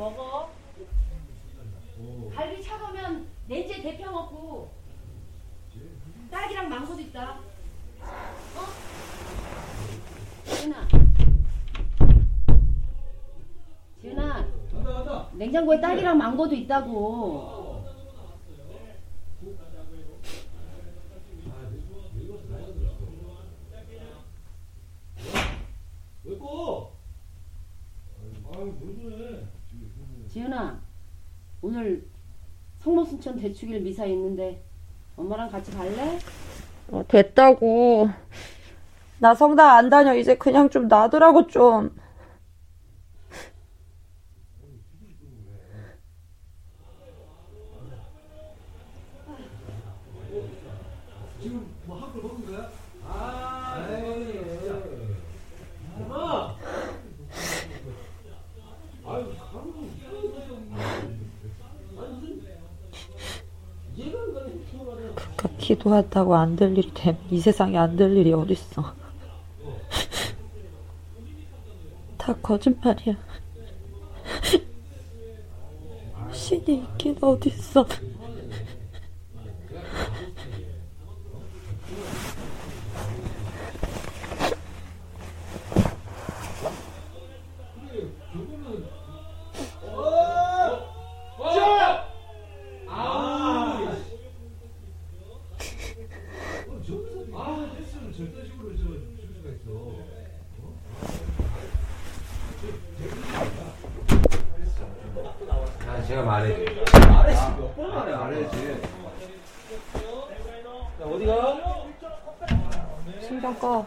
먹어. 갈비 차가면 냉지에 데펴 먹고. 딸기랑 망고도 있다. 어? 지은아. 지은아. 냉장고에 딸기랑 망고도 있다고. 왜 꺼? 아유, 뭘 그래. 지은아. 오늘 성모순천 대축일 미사 있는데 엄마랑 같이 갈래? 어, 됐다고. 나 성당 안 다녀. 이제 그냥 좀 놔두라고 좀. 지금 뭐 학교 먹은 거야? 아, 에이. 엄마! 아유, 가면 아니, 무슨, 이해가 안 가네, 통화가. 그러니까 기도한다고 안 될 일이 됨. 이 세상에 안 될 일이 어딨어. 다 거짓말이야. 신이 있긴 어딨어. 자! 아! 아, 헬스는 절대식으로 저, 줄 수가 있어. 아, 제가 말해줘. 말했지, 몇번 말해, 말해야지. 자, 어디가? 신경 꺼.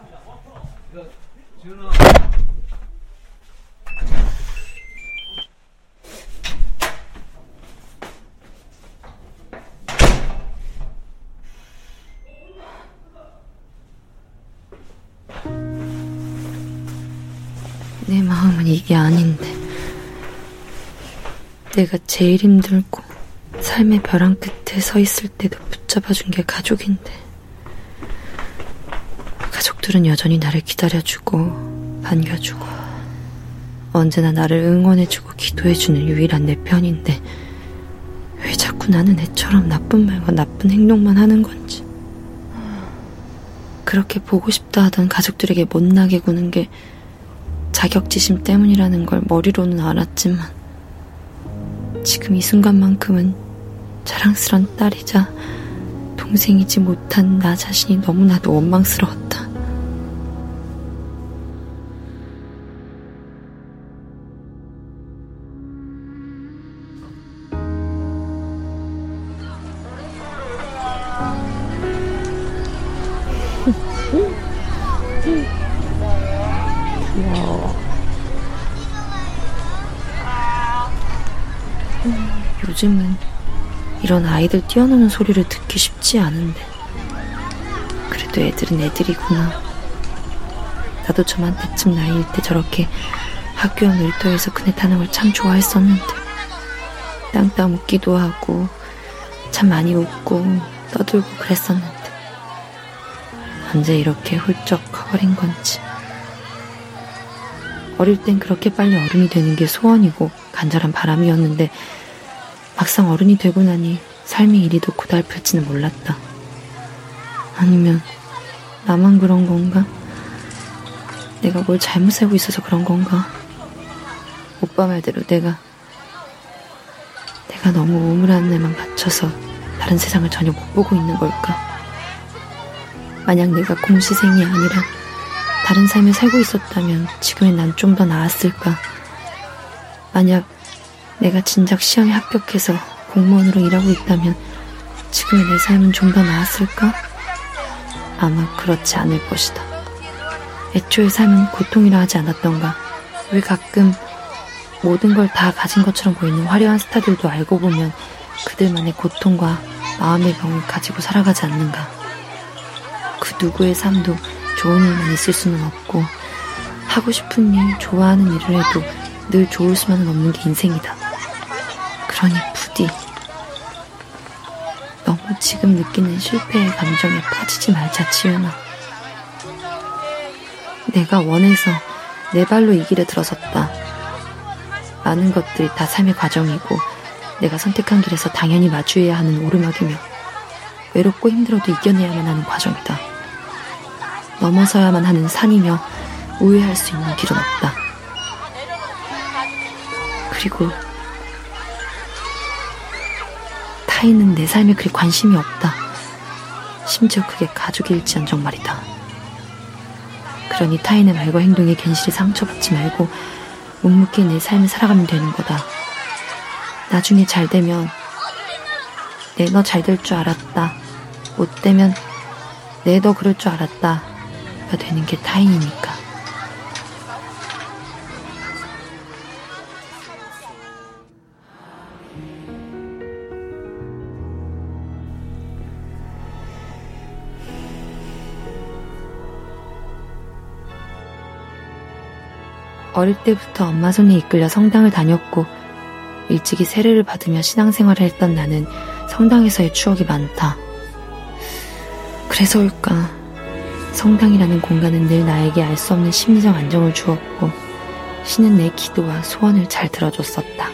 내 마음은 이게 아닌데. 내가 제일 힘들고 삶의 벼랑 끝에 서 있을 때도 붙잡아준 게 가족인데. 가족들은 여전히 나를 기다려주고 반겨주고 언제나 나를 응원해주고 기도해주는 유일한 내 편인데 왜 자꾸 나는 애처럼 나쁜 말과 나쁜 행동만 하는 건지. 그렇게 보고 싶다 하던 가족들에게 못나게 구는 게 자격지심 때문이라는 걸 머리로는 알았지만 지금 이 순간만큼은 자랑스런 딸이자 동생이지 못한 나 자신이 너무나도 원망스러웠다. 요즘은 이런 아이들 뛰어노는 소리를 듣기 쉽지 않은데. 그래도 애들은 애들이구나. 나도 저만때쯤 나이일 때 저렇게 학교 앞 일터에서 그네 타는 걸 참 좋아했었는데. 땅땅 웃기도 하고 참 많이 웃고 떠들고 그랬었는데. 언제 이렇게 훌쩍 커버린 건지. 어릴 땐 그렇게 빨리 어른이 되는 게 소원이고 간절한 바람이었는데 막상 어른이 되고 나니 삶이 이리도 고달플지는 몰랐다. 아니면 나만 그런 건가? 내가 뭘 잘못 살고 있어서 그런 건가? 오빠 말대로 내가 내가 너무 우물한 데만 갇혀서 다른 세상을 전혀 못 보고 있는 걸까? 만약 내가 공시생이 아니라 다른 삶을 살고 있었다면 지금의 난 좀 더 나았을까? 만약 내가 진작 시험에 합격해서 공무원으로 일하고 있다면 지금의 내 삶은 좀 더 나았을까? 아마 그렇지 않을 것이다. 애초에 삶은 고통이라 하지 않았던가? 왜 가끔 모든 걸 다 가진 것처럼 보이는 화려한 스타들도 알고 보면 그들만의 고통과 마음의 병을 가지고 살아가지 않는가? 그 누구의 삶도 좋은 일만 있을 수는 없고 하고 싶은 일, 좋아하는 일을 해도 늘 좋을 수만은 없는 게 인생이다. 그러니 부디 너무 지금 느끼는 실패의 감정에 빠지지 말자, 지은아. 내가 원해서 내 발로 이 길에 들어섰다. 많은 것들이 다 삶의 과정이고 내가 선택한 길에서 당연히 마주해야 하는 오르막이며 외롭고 힘들어도 이겨내야만 하는 과정이다. 넘어서야만 하는 산이며 우회할 수 있는 길은 없다. 그리고 타인은 내 삶에 그리 관심이 없다. 심지어 그게 가족일지언정 말이다. 그러니 타인의 말과 행동에 괜시리 상처받지 말고 묵묵히 내 삶을 살아가면 되는 거다. 나중에 잘 되면 내 너 잘 될 줄 알았다. 못 되면 내 너 그럴 줄 알았다. 가 되는 게 타인이니까. 어릴 때부터 엄마 손에 이끌려 성당을 다녔고 일찍이 세례를 받으며 신앙생활을 했던 나는 성당에서의 추억이 많다. 그래서일까 성당이라는 공간은 늘 나에게 알 수 없는 심리적 안정을 주었고 신은 내 기도와 소원을 잘 들어줬었다.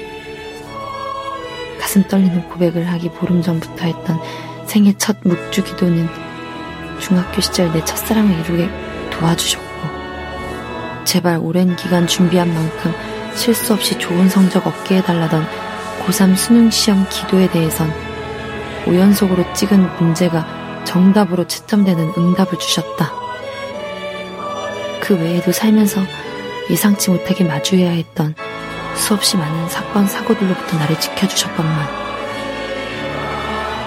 가슴 떨리는 고백을 하기 보름 전부터 했던 생애 첫 묵주 기도는 중학교 시절 내 첫사랑을 이루게 도와주셨고 제발 오랜 기간 준비한 만큼 실수 없이 좋은 성적 얻게 해달라던 고3 수능 시험 기도에 대해선 우연속으로 찍은 문제가 정답으로 채점되는 응답을 주셨다. 그 외에도 살면서 예상치 못하게 마주해야 했던 수없이 많은 사건, 사고들로부터 나를 지켜주셨건만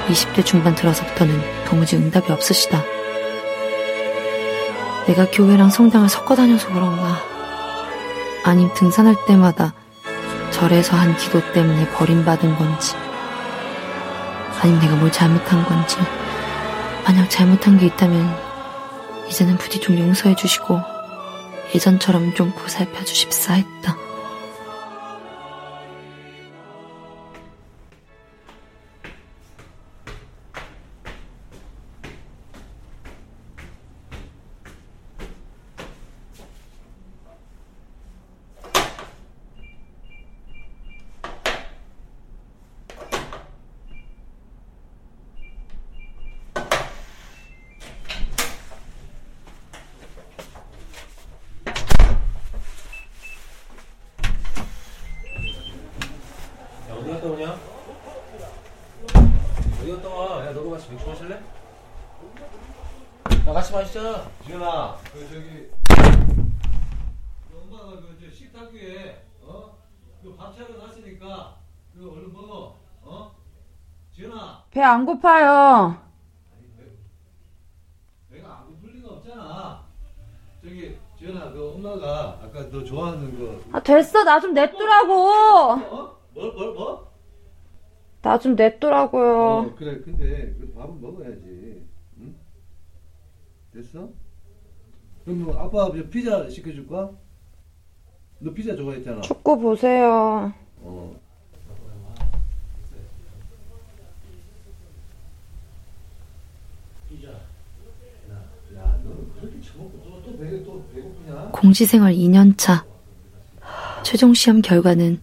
20대 중반 들어서부터는 도무지 응답이 없으시다. 내가 교회랑 성당을 섞어 다녀서 그런가. 아님 등산할 때마다 절에서 한 기도 때문에 버림받은 건지. 아님 내가 뭘 잘못한 건지. 만약 잘못한 게 있다면 이제는 부디 좀 용서해 주시고 예전처럼 좀 보살펴 주십사 했다. 같이 맥주 마실래? 야, 같이 마시자. 지현아, 그 저기 그 엄마가 그저 식탁 위에 어? 그밥 차려놨으니까 그 얼른 먹어. 어? 지현아, 배 안 고파요. 내가 안 고플 리가 없잖아. 저기 지현아, 그 엄마가 아까 너 좋아하는 거 아, 됐어. 나 좀 냅두라고. 어? 뭘, 뭘, 뭐? 나좀 냅두라고요. 어, 그래. 근데 그 밥은 먹어야지. 응? 됐어? 그럼 뭐 아빠 피자 시켜줄 거야? 너 피자 좋아했잖아. 축구 보세요. 어. 공시생활 2년차. 최종 시험 결과는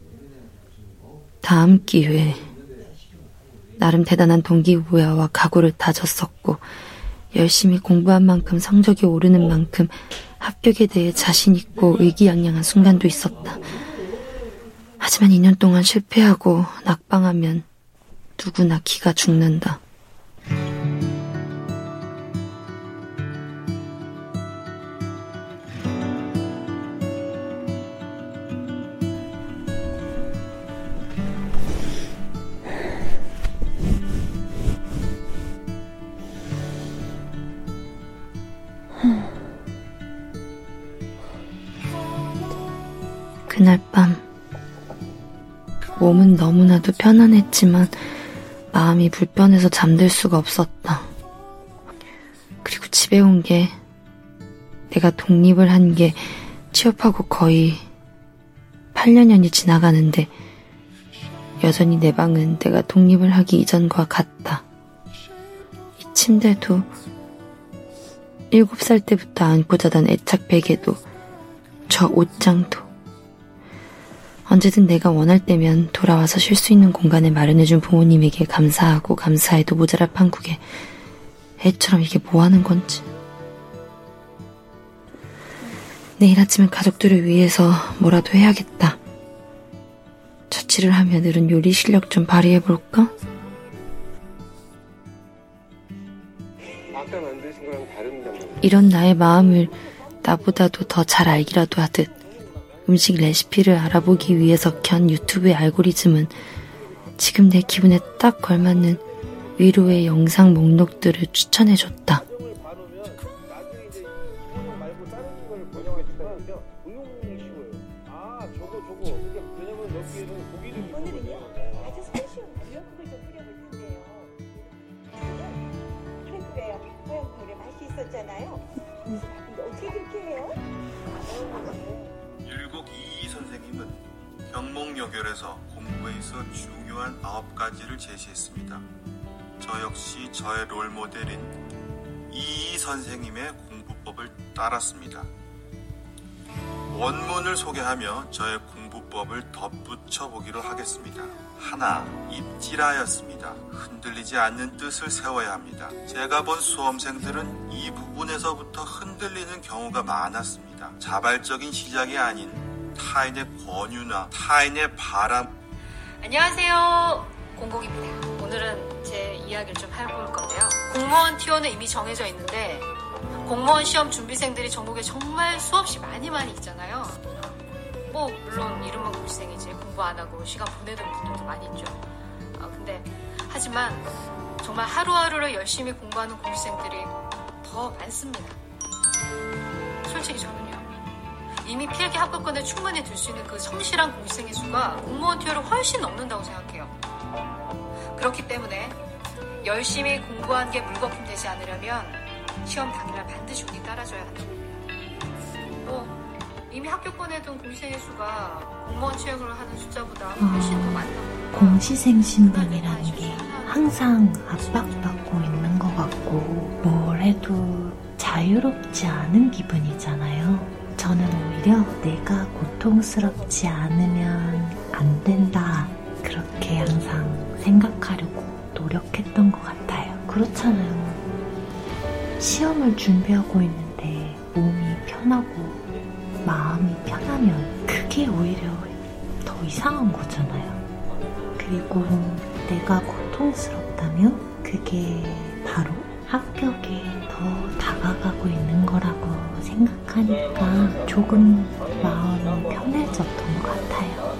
다음 기회에 나름 대단한 동기부여와 각오를 다졌었고 열심히 공부한 만큼 성적이 오르는 만큼 합격에 대해 자신 있고 의기양양한 순간도 있었다. 하지만 2년 동안 실패하고 낙방하면 누구나 기가 죽는다. 그날 밤 몸은 너무나도 편안했지만 마음이 불편해서 잠들 수가 없었다. 그리고 집에 온 게 내가 독립을 한 게 취업하고 거의 8년년이 지나가는데 여전히 내 방은 내가 독립을 하기 이전과 같다. 이 침대도 일곱 살 때부터 안고 자던 애착 베개도 저 옷장도 언제든 내가 원할 때면 돌아와서 쉴 수 있는 공간을 마련해준 부모님에게 감사하고 감사해도 모자랄 판국에 애처럼 이게 뭐 하는 건지. 내일 아침엔 가족들을 위해서 뭐라도 해야겠다. 자취를 하며 늘은 요리 실력 좀 발휘해볼까? 이런 나의 마음을 나보다도 더 잘 알기라도 하듯 음식 레시피를 알아보기 위해서 켠 유튜브의 알고리즘은 지금 내 기분에 딱 걸맞는 위로의 영상 목록들을 추천해줬다. 경목여결에서 공부에 있어 중요한 아홉 가지를 제시했습니다. 저 역시 저의 롤 모델인 이이 선생님의 공부법을 따랐습니다. 원문을 소개하며 저의 공부법을 덧붙여 보기로 하겠습니다. 하나, 입지라였습니다. 흔들리지 않는 뜻을 세워야 합니다. 제가 본 수험생들은 이 부분에서부터 흔들리는 경우가 많았습니다. 자발적인 시작이 아닌 타인의 권유나 타인의 바람, 안녕하세요. 공공입니다. 오늘은 제 이야기를 좀 해볼 건데요. 공무원 티오는 이미 정해져 있는데 공무원 시험 준비생들이 전국에 정말 수없이 많이 많이 있잖아요. 뭐 물론 이름은 공시생이지 공부 안 하고 시간 보내는 분들도 많이 있죠. 아, 근데 하지만 정말 하루하루를 열심히 공부하는 공시생들이 더 많습니다. 솔직히 저는요. 이미 필기 합격권에 충분히 들 수 있는 그 성실한 공시생의 수가 공무원 티오를 훨씬 넘는다고 생각해요. 그렇기 때문에 열심히 공부한 게 물거품 되지 않으려면 시험 당일날 반드시 운이 따라줘야 한다. 뭐 이미 합격권에 둔 공시생의 수가 공무원 취업을 하는 숫자보다 훨씬 더 많다고. 공시생 신분이라는 게 항상 압박받고 있는 것 같고 뭘 해도 자유롭지 않은 기분이잖아요. 저는 오히려 내가 고통스럽지 않으면 안 된다. 그렇게 항상 생각하려고 노력했던 것 같아요. 그렇잖아요. 시험을 준비하고 있는데 몸이 편하고 마음이 편하면 그게 오히려 더 이상한 거잖아요. 그리고 내가 고통스럽다면 그게 바로 합격에 더 다가가고 있는 거라고 생각하니까 조금 마음이 편해졌던 것 같아요.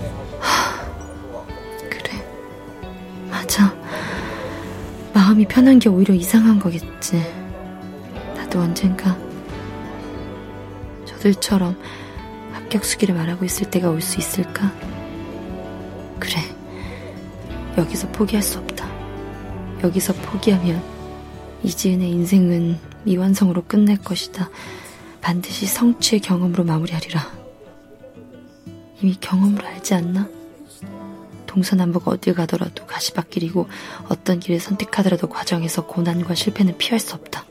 그래. 맞아. 마음이 편한 게 오히려 이상한 거겠지. 나도 언젠가 저들처럼 합격 수기를 말하고 있을 때가 올 수 있을까? 그래. 여기서 포기할 수 없다. 여기서 포기하면 이지은의 인생은 미완성으로 끝날 것이다. 반드시 성취의 경험으로 마무리하리라. 이미 경험으로 알지 않나? 동서남북 어딜 가더라도 가시밭길이고 어떤 길을 선택하더라도 과정에서 고난과 실패는 피할 수 없다.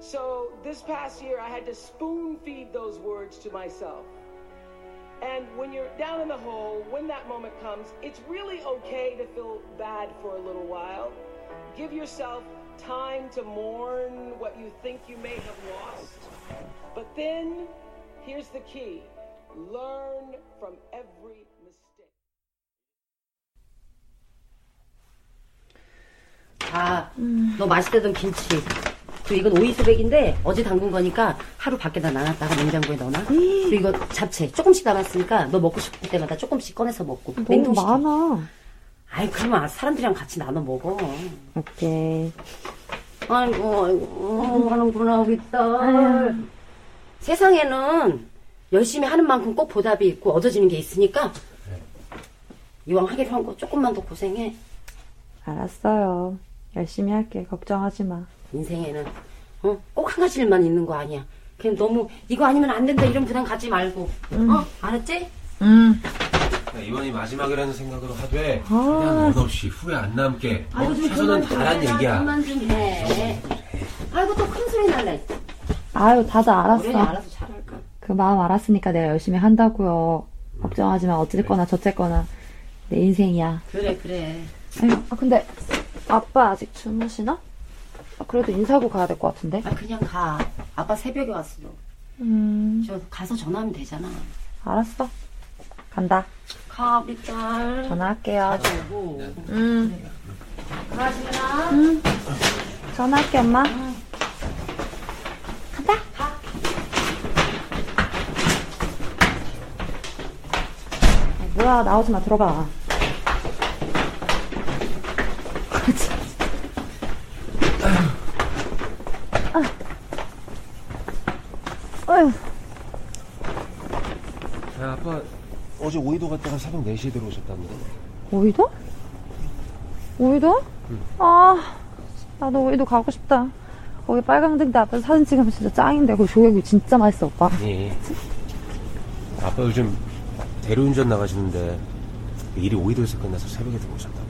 So, this past year, I had to spoon feed those words to myself. And when you're down in the hole, when that moment comes, it's really okay to feel bad for a little while. Give yourself time to mourn what you think you may have lost. But then, here's the key learn from every mistake. 아, 너 맛있다던 김치. 그 이건 오이소백인데 어제 담근 거니까 하루 밖에다 놔놨다가 냉장고에 넣어놔. 그리고 이거 잡채 조금씩 남았으니까 너 먹고 싶을 때마다 조금씩 꺼내서 먹고. 냉동시켜. 많아. 아이 그러면 사람들이랑 같이 나눠 먹어. 오케이. 아이고 아이고 하는구나 우리 딸. 세상에는 열심히 하는 만큼 꼭 보답이 있고 얻어지는 게 있으니까 이왕 하기로 한 거 조금만 더 고생해. 알았어요. 열심히 할게. 걱정하지 마. 인생에는 어? 꼭 한 가지 일만 있는 거 아니야. 그냥 너무 이거 아니면 안 된다 이런 부담 갖지 말고 어? 알았지? 응. 이번이 마지막이라는 생각으로 하되 아. 그냥 원 없이 후회 안 남게 어? 최선은 다란 얘기야. 그만 좀 해. 아이고 또 큰 소리 날래. 아유, 다들 어른이 알았어. 알아서 잘할까. 그 마음 알았으니까 내가 열심히 한다고요. 걱정하지 마. 어쨌거나 저쨌거나 내 인생이야. 그래 그래. 아유, 아 근데 아빠 아직 주무시나? 아, 그래도 인사하고 가야 될 것 같은데. 아 그냥 가. 아빠 새벽에 왔어. 음, 저 가서 전화하면 되잖아. 알았어. 간다. 가 우리 딸. 전화할게요. 오고. 음, 가 지은아. 음. 전화할게 엄마. 간다. 아, 뭐야 나오지 마 들어가. 아휴. 야, 아빠 어제 오이도 갔다가 새벽 4시에 들어오셨다는데. 오이도? 오이도? 아, 나도 오이도 가고 싶다. 거기 빨강등 대 앞에서 사진 찍으면 진짜 짱인데 거기 조개구이 진짜 맛있어 오빠. 예. 아빠 요즘 대리운전 나가시는데 일이 오이도에서 끝나서 새벽에 들어오셨다고.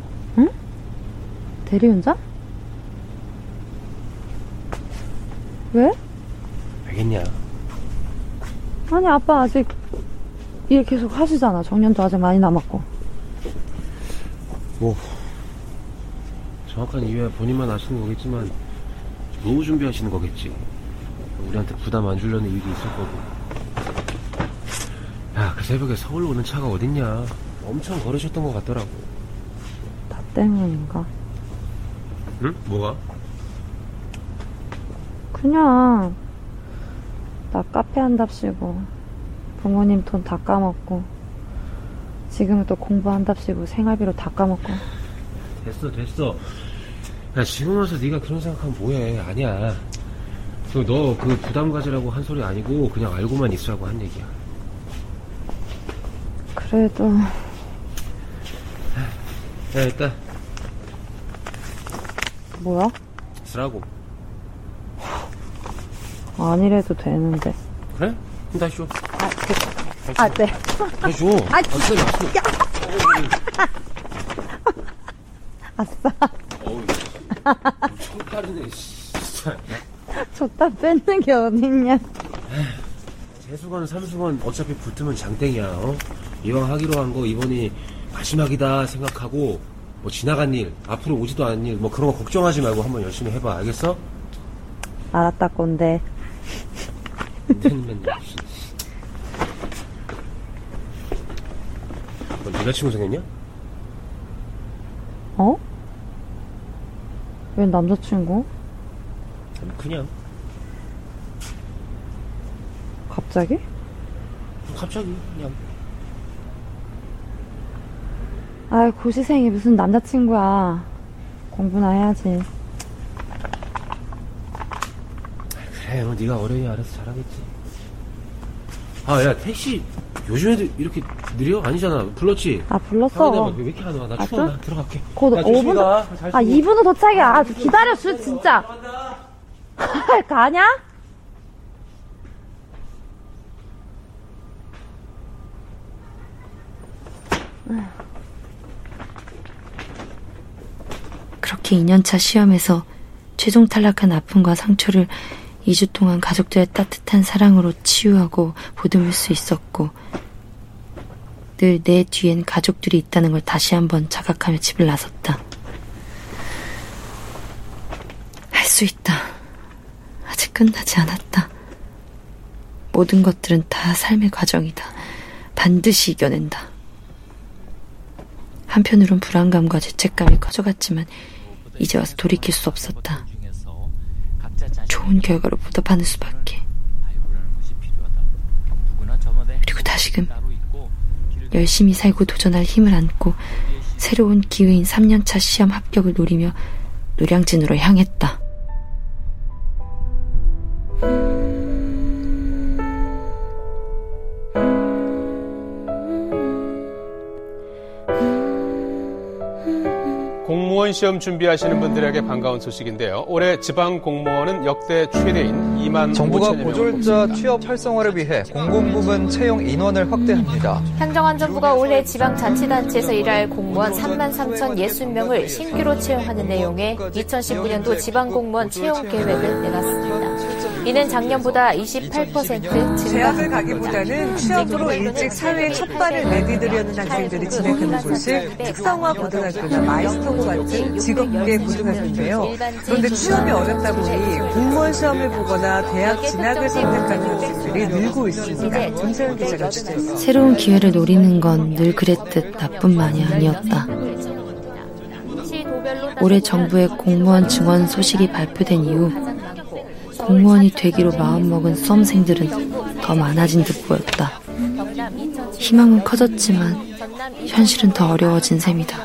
대리운전? 왜? 알겠냐? 아니 아빠 아직 일 계속 하시잖아. 정년도 아직 많이 남았고. 뭐 정확한 이유야 본인만 아시는 거겠지만 노후 준비하시는 거겠지. 우리한테 부담 안 주려는 일이 있을 거고. 야, 그 새벽에 서울로 오는 차가 어딨냐? 엄청 걸으셨던 것 같더라고. 나 때문인가? 응? 뭐가? 그냥 나 카페 한답시고 부모님 돈 다 까먹고 지금은 또 공부한답시고 생활비로 다 까먹고 됐어, 됐어. 야, 지금 와서 네가 그런 생각하면 뭐해? 아니야. 너 그 부담 가지라고 한 소리 아니고 그냥 알고만 있으라고 한 얘기야. 그래도 야, 일단 뭐야? 쓰라고. 아니래도 되는데 그래? 그럼 아, 그, 아 네. 다시 줘. 아, 진짜 아싸 어우, 빠르네, 진짜. 줬다 뺏는 게 어딨냐 재수건, 삼수건 어차피 붙으면 장땡이야, 어? 이왕 하기로 한 거 이번이 마지막이다 생각하고, 뭐 지나간 일, 앞으로 오지도 않은 일, 뭐 그런 거 걱정하지 말고 한번 열심히 해봐, 알겠어? 알았다 꼰대 맨날 무슨. 너 여자친구 생겼냐? 어? 웬 남자친구? 아니, 그냥. 갑자기? 갑자기, 그냥. 아이 고시생이 무슨 남자친구야 공부나 해야지 그래, 뭐 네가 어려이 알아서 잘하겠지. 아, 야, 택시 요즘 애들 이렇게 느려? 아니잖아. 불렀지? 아 아, 불렀어 왜 이렇게 안 와? 나 아, 추워. 좀? 나 들어갈게. 곧 야, 조심히 5분 가. 잘아 쓰고. 2분 후 도착이야 아, 좀 기다려줘 진짜 가냐? 그렇게 2년차 시험에서 최종 탈락한 아픔과 상처를 2주 동안 가족들의 따뜻한 사랑으로 치유하고 보듬을 수 있었고 늘 내 뒤엔 가족들이 있다는 걸 다시 한번 자각하며 집을 나섰다. 할 수 있다. 아직 끝나지 않았다. 모든 것들은 다 삶의 과정이다. 반드시 이겨낸다. 한편으론 불안감과 죄책감이 커져갔지만 이제 와서 돌이킬 수 없었다. 좋은 결과로 보답하는 수밖에. 그리고 다시금 열심히 살고 도전할 힘을 안고 새로운 기회인 3년차 시험 합격을 노리며 노량진으로 향했다. 공무원 시험 준비하시는 분들에게 반가운 소식인데요. 올해 지방 공무원은 역대 최대인 2만 정부가 5천여 명을 보졸자 취업 활성화를 위해 공공부문 채용 인원을 확대합니다. 행정안전부가 올해 지방자치단체에서 일할 공무원 3만 3천 60명을 신규로 채용하는 내용의 2019년도 지방공무원 채용 계획을 내놨습니다. 이는 작년보다 28% 대학을 가기보다는 취업으로 일찍 사회에 첫 발을 내디디려는 학생들이 진학하는 곳이 특성화 고등학교나 마이스터고 같은 직업계 고등학교인데요. 그런데 취업이 어렵다 보니 공무원 시험을 보거나 대학 진학을 선택하는 학생들이 늘고 있습니다. 전세현 기자가 취재했습니다. 새로운 기회를 노리는 건 늘 그랬듯 나뿐만이 아니었다. 올해 정부의 공무원 증원 소식이 발표된 이후 공무원이 되기로 마음먹은 수험생들은 더 많아진 듯 보였다. 희망은 커졌지만 현실은 더 어려워진 셈이다.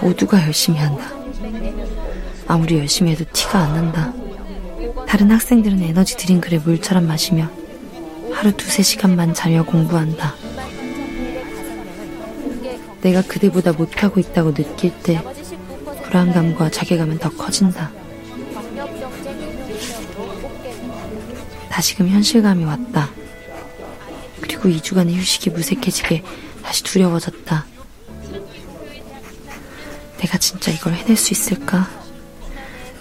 모두가 열심히 한다. 아무리 열심히 해도 티가 안 난다. 다른 학생들은 에너지 드링크를 물처럼 마시며 하루 두세 시간만 자며 공부한다. 내가 그대보다 못하고 있다고 느낄 때 불안감과 자괴감은 더 커진다. 다시금 현실감이 왔다. 그리고 2주간의 휴식이 무색해지게 다시 두려워졌다. 내가 진짜 이걸 해낼 수 있을까?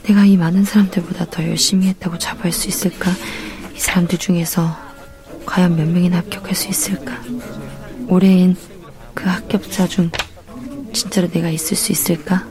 내가 이 많은 사람들보다 더 열심히 했다고 자부할 수 있을까? 이 사람들 중에서 과연 몇 명이나 합격할 수 있을까? 올해엔 그 합격자 중 진짜로 내가 있을 수 있을까?